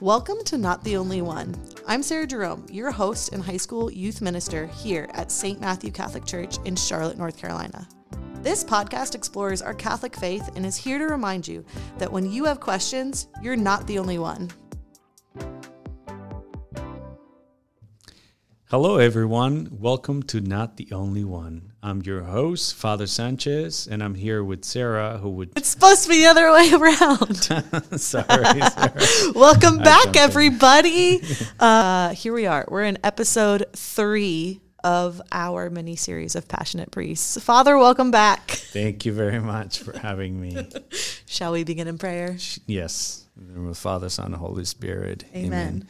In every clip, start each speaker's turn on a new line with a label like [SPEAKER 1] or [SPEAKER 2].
[SPEAKER 1] Welcome to Not the Only One. I'm Sarah Jerome, your host and high school youth minister here at St. Matthew Catholic Church in Charlotte, North Carolina. This podcast explores our Catholic faith and is here to remind you that when you have questions, you're not the only one.
[SPEAKER 2] Hello, everyone. Welcome to Not the Only One. I'm your host, Father Sanchez, and I'm here with Sarah, who would.
[SPEAKER 1] It's supposed to be the other way around.
[SPEAKER 2] Sorry, Sarah.
[SPEAKER 1] Welcome back, everybody. Uh, here we are. We're in episode three of our mini series of Passionate Priests. Father, welcome back.
[SPEAKER 2] Thank you very much for having me.
[SPEAKER 1] Shall we begin in prayer?
[SPEAKER 2] Yes, in the name of Father, Son, and Holy Spirit.
[SPEAKER 1] Amen.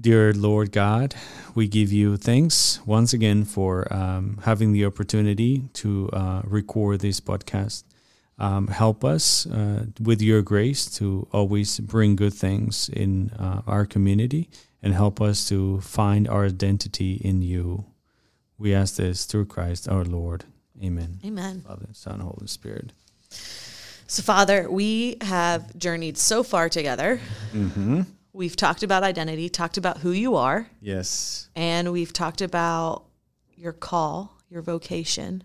[SPEAKER 2] Dear Lord God, we give you thanks once again for um, having the opportunity to uh, record this podcast. Um, help us uh, with your grace to always bring good things in uh, our community and help us to find our identity in you. We ask this through Christ our Lord. Amen.
[SPEAKER 1] Amen.
[SPEAKER 2] Father, Son, Holy Spirit.
[SPEAKER 1] So, Father, we have journeyed so far together.
[SPEAKER 2] Mm-hmm.
[SPEAKER 1] We've talked about identity, talked about who you are,
[SPEAKER 2] Yes.
[SPEAKER 1] and we've talked about your call, your vocation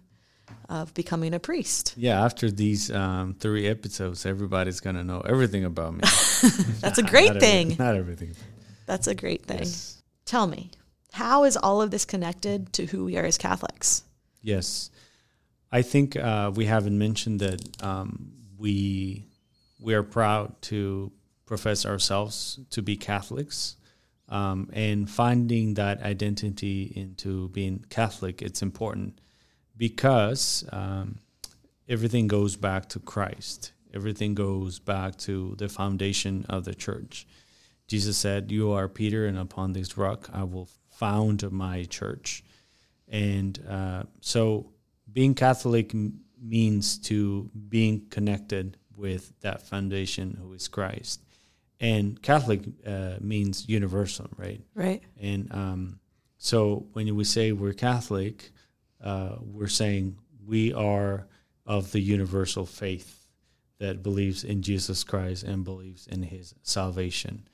[SPEAKER 1] of becoming a priest.
[SPEAKER 2] Yeah, after these um, three episodes, everybody's going to know everything about me.
[SPEAKER 1] That's a great
[SPEAKER 2] Not every-
[SPEAKER 1] thing.
[SPEAKER 2] not everything.
[SPEAKER 1] That's a great thing.
[SPEAKER 2] Yes.
[SPEAKER 1] Tell me, how is all of this connected to who we are as Catholics?
[SPEAKER 2] Yes, I think uh, we haven't mentioned that um, we we are proud to profess ourselves to be Catholics, um, and finding that identity into being Catholic. It's important because um, everything goes back to Christ. Everything goes back to the foundation of the church. Jesus said, "You are Peter, and upon this rock I will found my church." And uh, so, being Catholic means to being connected with that foundation, who is Christ. And Catholic uh, means universal, right?
[SPEAKER 1] Right.
[SPEAKER 2] And um, so, when we say we're Catholic, uh, we're saying we are of the universal faith that believes in Jesus Christ and believes in His salvation.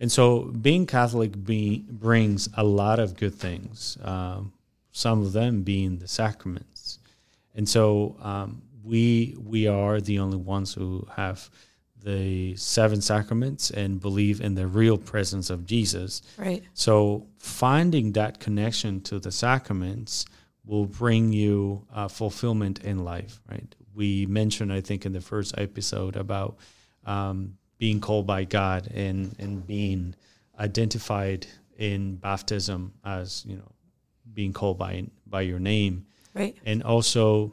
[SPEAKER 2] And so, being Catholic be, brings a lot of good things. Um, some of them being the sacraments. And so, um, we we are the only ones who have the seven sacraments and believe in the real presence of Jesus.
[SPEAKER 1] Right.
[SPEAKER 2] So, finding that connection to the sacraments will bring you uh, fulfillment in life, right? We mentioned, I think, in the first episode about um, being called by God and, and being identified in baptism as, you know, being called by, by your name.
[SPEAKER 1] Right.
[SPEAKER 2] And also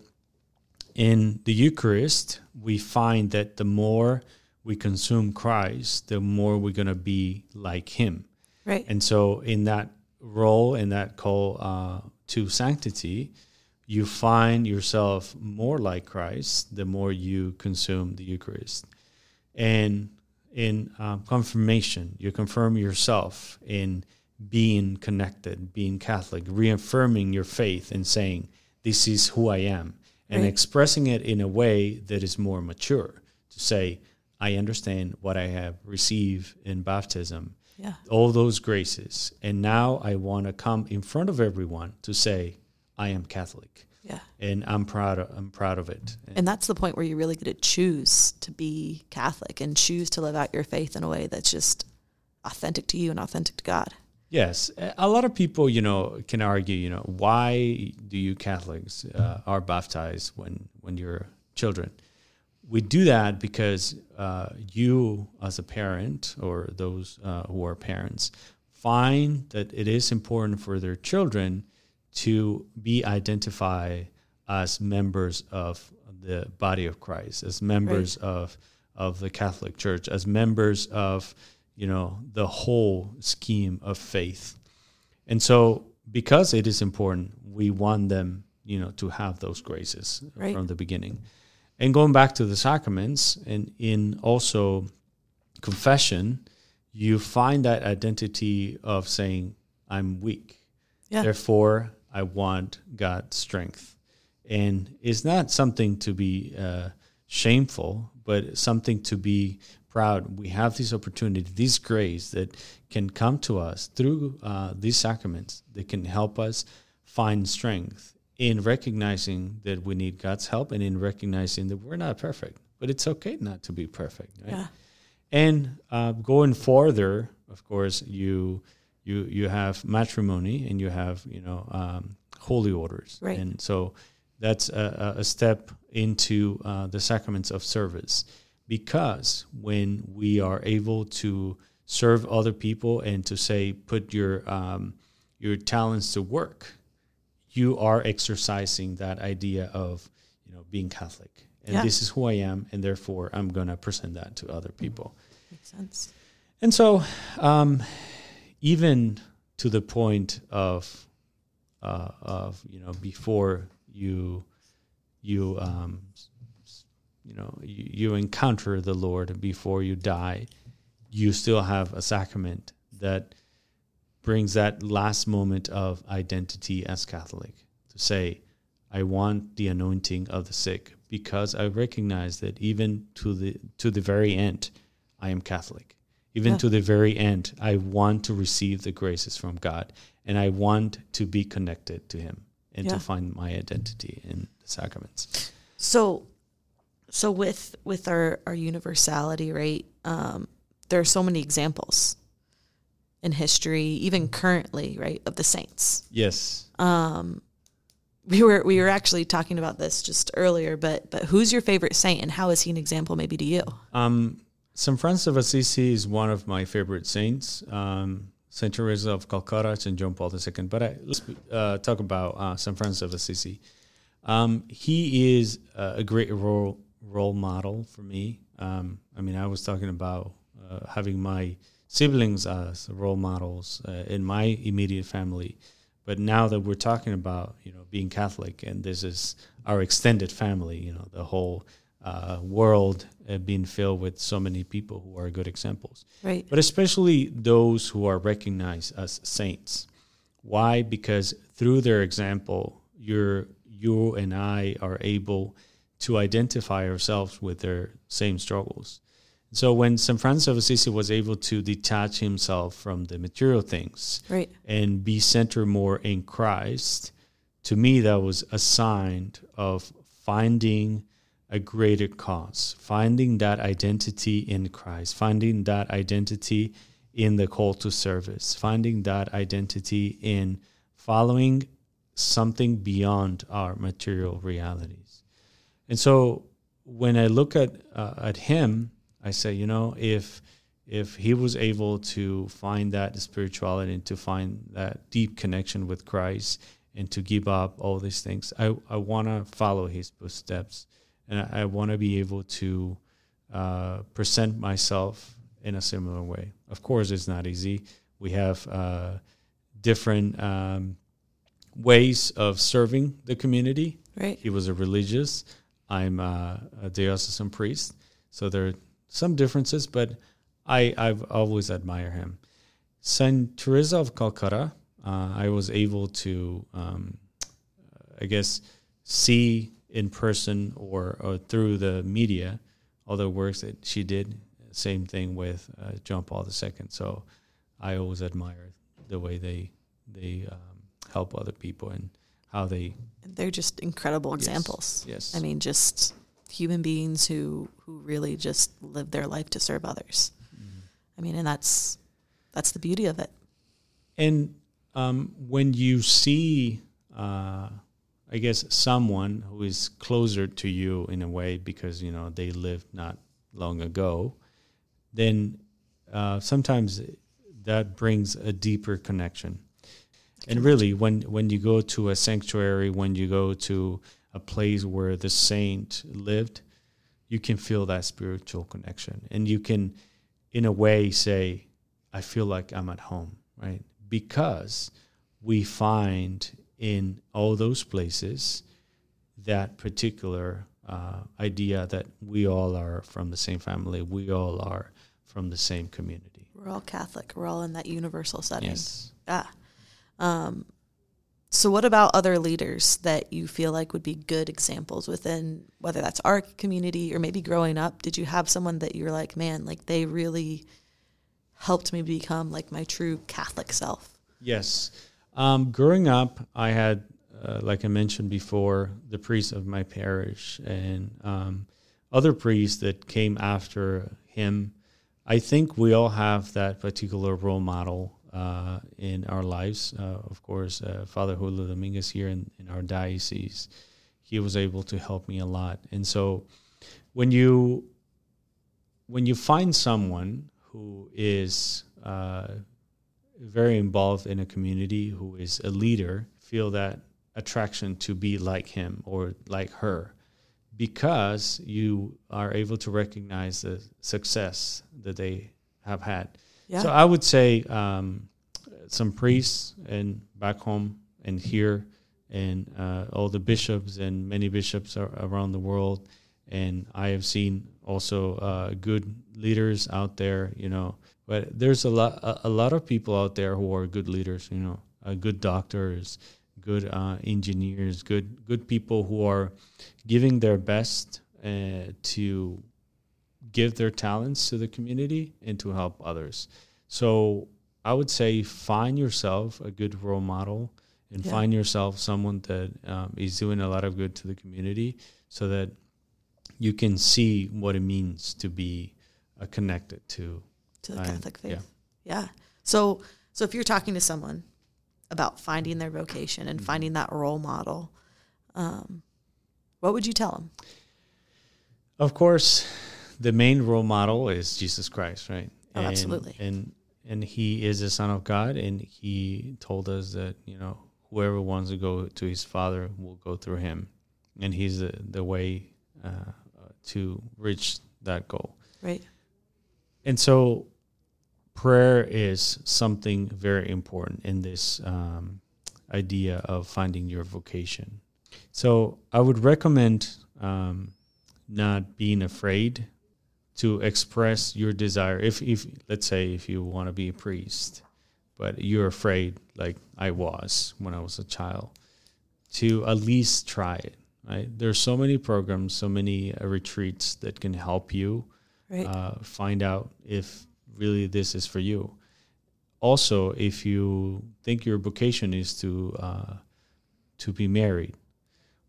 [SPEAKER 2] in the Eucharist, we find that the more we consume Christ, the more we're going to be like Him.
[SPEAKER 1] Right.
[SPEAKER 2] And so, in that role, in that call uh, to sanctity, you find yourself more like Christ the more you consume the Eucharist. And in um, confirmation, you confirm yourself in being connected, being Catholic, reaffirming your faith and saying, This is who I am, and
[SPEAKER 1] Right.
[SPEAKER 2] expressing it in a way that is more mature to say, I understand what I have received in baptism
[SPEAKER 1] Yeah.
[SPEAKER 2] all those graces. And now I want to come in front of everyone to say, I am Catholic.
[SPEAKER 1] Yeah.
[SPEAKER 2] And I'm proud of, I'm proud of it.
[SPEAKER 1] And that's the point where you really get to choose to be Catholic and choose to live out your faith in a way that's just authentic to you and authentic to God.
[SPEAKER 2] Yes, a a lot of people, you know, can argue, you know, why do you Catholics uh, are baptized when when you're children? We do that because uh, you, as a parent, or those uh, who are parents, find that it is important for their children to be identified as members of the body of Christ, as members of of the Catholic Church, as members of you know the whole scheme of faith. And so, because it is important, we want them, you know, to have those graces
[SPEAKER 1] Right.
[SPEAKER 2] from the beginning. And going back to the sacraments, and in also confession, you find that identity of saying, "I'm weak."
[SPEAKER 1] Yeah.
[SPEAKER 2] Therefore, I want God's strength. And it's not something to be uh, shameful, but something to be proud we have this opportunity, this grace that can come to us through uh, these sacraments that can help us find strength in recognizing that we need God's help and in recognizing that we're not perfect, but it's okay not to be perfect. Right?
[SPEAKER 1] Yeah.
[SPEAKER 2] And uh, going further, of course, you you you have matrimony and you have you know um, holy orders,
[SPEAKER 1] Right.
[SPEAKER 2] and so that's a, a a step into uh, the sacraments of service, because when we are able to serve other people and to say put your um, your talents to work, you are exercising that idea of you know being Catholic, and
[SPEAKER 1] Yeah.
[SPEAKER 2] this is who I am, and therefore I'm gonna present that to other people.
[SPEAKER 1] Makes sense.
[SPEAKER 2] And so, um, even to the point of, uh, of you know, before you, you, um, you know, you, you encounter the Lord before you die, you still have a sacrament that brings that last moment of identity as Catholic to say, I want the anointing of the sick because I recognize that even to the to the very end, I am Catholic. Even
[SPEAKER 1] Yeah.
[SPEAKER 2] to the very end, I want to receive the graces from God and I want to be connected to Him and
[SPEAKER 1] Yeah.
[SPEAKER 2] to find my identity in the sacraments.
[SPEAKER 1] So, so with with our our universality, right? Um, there are so many examples in history, even currently, right, of the saints.
[SPEAKER 2] Yes.
[SPEAKER 1] Um, we were we were actually talking about this just earlier, but but who's your favorite saint, and how is he an example maybe to you?
[SPEAKER 2] Um, St. Francis of Assisi is one of my favorite saints. Um, St. Teresa of Calcutta, St. John Paul II. But I, let's uh, talk about uh, St. Francis of Assisi. Um, he is uh, a great role role model for me. Um, I mean, I was talking about uh, having my siblings as role models uh, in my immediate family, but now that we're talking about you know being Catholic and this is our extended family, you know, the whole uh, world uh, being filled with so many people who are good examples
[SPEAKER 1] Right.
[SPEAKER 2] but especially those who are recognized as saints. Why? Because through their example, you're, you and I are able to identify ourselves with their same struggles. So when St. Francis of Assisi was able to detach himself from the material things
[SPEAKER 1] Right.
[SPEAKER 2] and be centered more in Christ, to me that was a sign of finding a greater cause, finding that identity in Christ, finding that identity in the call to service, finding that identity in following something beyond our material realities. And so when I look at uh, at him, I say, you know, if if he was able to find that spirituality and to find that deep connection with Christ and to give up all these things, I, I want to follow his footsteps and I, I want to be able to uh, present myself in a similar way. Of course, it's not easy. We have uh, different um, ways of serving the community.
[SPEAKER 1] Right.
[SPEAKER 2] He was a religious. I'm uh, a diocesan priest, so there are some differences, but I I've always admired him. Saint Teresa of Calcutta, uh, I was able to, um, I guess, see in person or, or through the media all the works that she did. Same thing with uh, John Paul II. So I always admire the way they they um, help other people and how they
[SPEAKER 1] They're just incredible
[SPEAKER 2] Yes.
[SPEAKER 1] examples.
[SPEAKER 2] yes
[SPEAKER 1] I mean, just human beings who who really just live their life to serve others.
[SPEAKER 2] Mm-hmm.
[SPEAKER 1] I mean, and that's that's the beauty of it.
[SPEAKER 2] And um, when you see, uh, I guess, someone who is closer to you in a way because you know they lived not long ago, then uh, sometimes that brings a deeper connection. And really, when when you go to a sanctuary, when you go to a place where the saint lived, you can feel that spiritual connection, and you can, in a way, say, "I feel like I'm at home." Right? Because we find in all those places that particular uh, idea that we all are from the same family, we all are from the same community.
[SPEAKER 1] We're all Catholic. We're all in that universal setting.
[SPEAKER 2] Yes.
[SPEAKER 1] Ah. Um, so, what about other leaders that you feel like would be good examples within whether that's our community or maybe growing up? Did you have someone that you're like, man, like they really helped me become like my true Catholic self?
[SPEAKER 2] Yes. Um, growing up, I had, uh, like I mentioned before, the priest of my parish and um, other priests that came after him. I think we all have that particular role model uh, in our lives. Uh, of course, uh, Father Julio Dominguez here in, in our diocese, he was able to help me a lot. And so, when you when you find someone who is uh, very involved in a community, who is a leader, feel that attraction to be like him or like her because you are able to recognize the success that they have had. Yeah. So I would say um, some priests and back home and here, and uh, all the bishops and many bishops around the world. And I have seen also uh, good leaders out there, you know. But there's a lot, a, a, lot of people out there who are good leaders, you know, uh, good doctors, good uh, engineers, good good people who are giving their best uh, to give their talents to the community and to help others. So I would say find yourself a good role model and yeah. find yourself someone that um, is doing a lot of good to the community so that you can see what it means to be uh, connected to
[SPEAKER 1] to the Catholic faith. Yeah. yeah. So so if you're talking to someone about finding their vocation and mm-hmm. finding that role model, um, what would you tell them?
[SPEAKER 2] Of course, the main role model is Jesus Christ, right?
[SPEAKER 1] Oh, and, absolutely.
[SPEAKER 2] And and he is the Son of God, and he told us that you know whoever wants to go to his Father will go through him, and he's the the way uh, to reach that goal.
[SPEAKER 1] Right.
[SPEAKER 2] And so, prayer is something very important in this um, idea of finding your vocation. So I would recommend um, not being afraid to express your desire. If, if let's say if you want to be a priest, but you're afraid, like I was when I was a child, to at least try it. Right? There's so many programs, so many uh, retreats that can help you right. uh, find out if really this is for you. Also, if you think your vocation is to uh, to be married,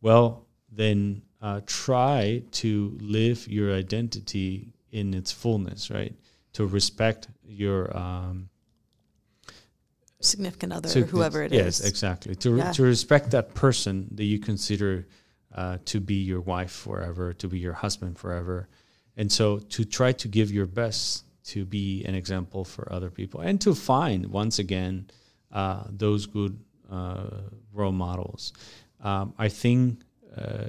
[SPEAKER 2] well, then uh, try to live your identity in its fullness, right? To respect your um,
[SPEAKER 1] significant other, to, whoever it
[SPEAKER 2] yes, is. yes, exactly. To yeah. to respect that person that you consider uh, to be your wife forever, to be your husband forever, and so to try to give your best to be an example for other people, and to find once again uh, those good uh, role models. Um, I think uh,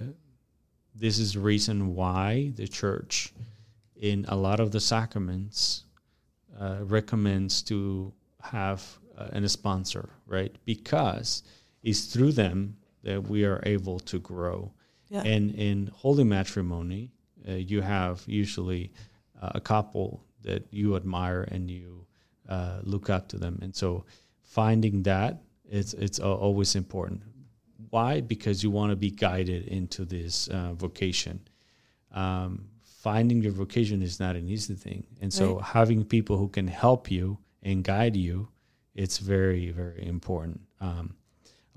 [SPEAKER 2] this is the reason why the church in a lot of the sacraments uh, recommends to have uh, a sponsor, right? Because it's through them that we are able to grow. Yeah. And in holy matrimony, uh, you have usually uh, a couple that you admire and you uh, look up to them. And so finding that it's it's always important. Why? Because you want to be guided into this uh, vocation. Um, finding your vocation is not an easy thing. And so right. having people who can help you and guide you, it's very, very important. Um,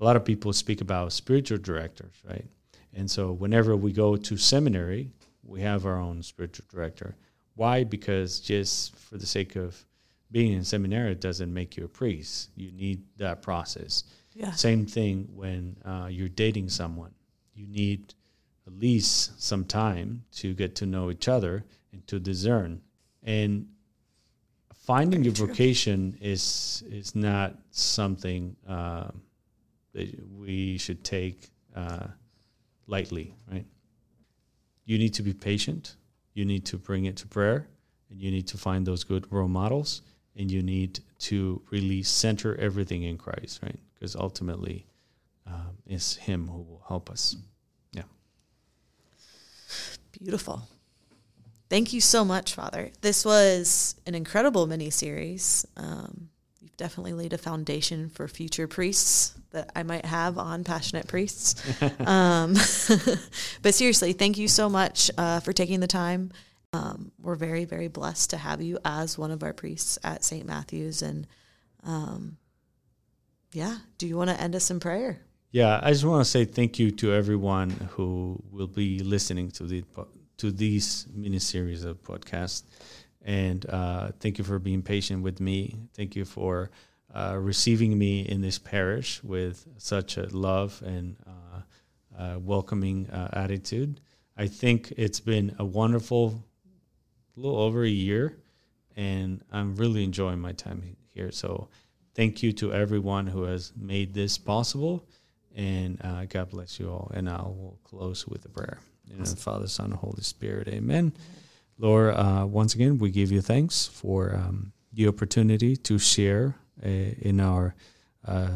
[SPEAKER 2] a lot of people speak about spiritual directors, right? And so whenever we go to seminary, we have our own spiritual director. Why? Because just for the sake of being in seminary, it doesn't make you a priest. You need that process. Yeah. Same thing when uh, you're dating someone. You need at least some time to get to know each other and to discern. And finding your vocation is is not something uh, that we should take uh, lightly, right? You need to be patient. You need to bring it to prayer, and you need to find those good role models, and you need to really center everything in Christ, right? Because ultimately, um, it's Him who will help us.
[SPEAKER 1] Beautiful. Thank you so much, Father. This was an incredible mini series. Um, you've definitely laid a foundation for future priests that I might have on Passionate Priests. um, but seriously, thank you so much uh, for taking the time. Um, we're very, very blessed to have you as one of our priests at St. Matthew's. And um, yeah, do you want to end us in prayer?
[SPEAKER 2] Yeah, I just want to say thank you to everyone who will be listening to the to these mini series of podcasts, and uh, thank you for being patient with me. Thank you for uh, receiving me in this parish with such a love and uh, uh welcoming uh, attitude. I think it's been a wonderful, little over a year, and I'm really enjoying my time here. So, thank you to everyone who has made this possible and uh, God bless you all. And I will close with a prayer. In the Father, Son, and Holy Spirit. Amen. Lord, uh, once again, we give you thanks for um, the opportunity to share uh, in our uh,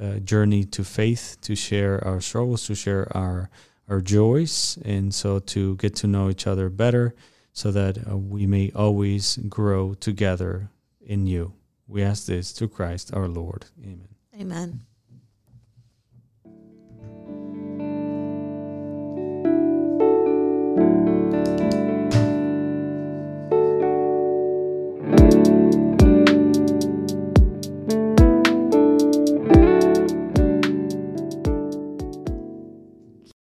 [SPEAKER 2] uh, journey to faith, to share our struggles, to share our our joys, and so to get to know each other better, so that uh, we may always grow together in you. We ask this through Christ our Lord. Amen.
[SPEAKER 1] Amen.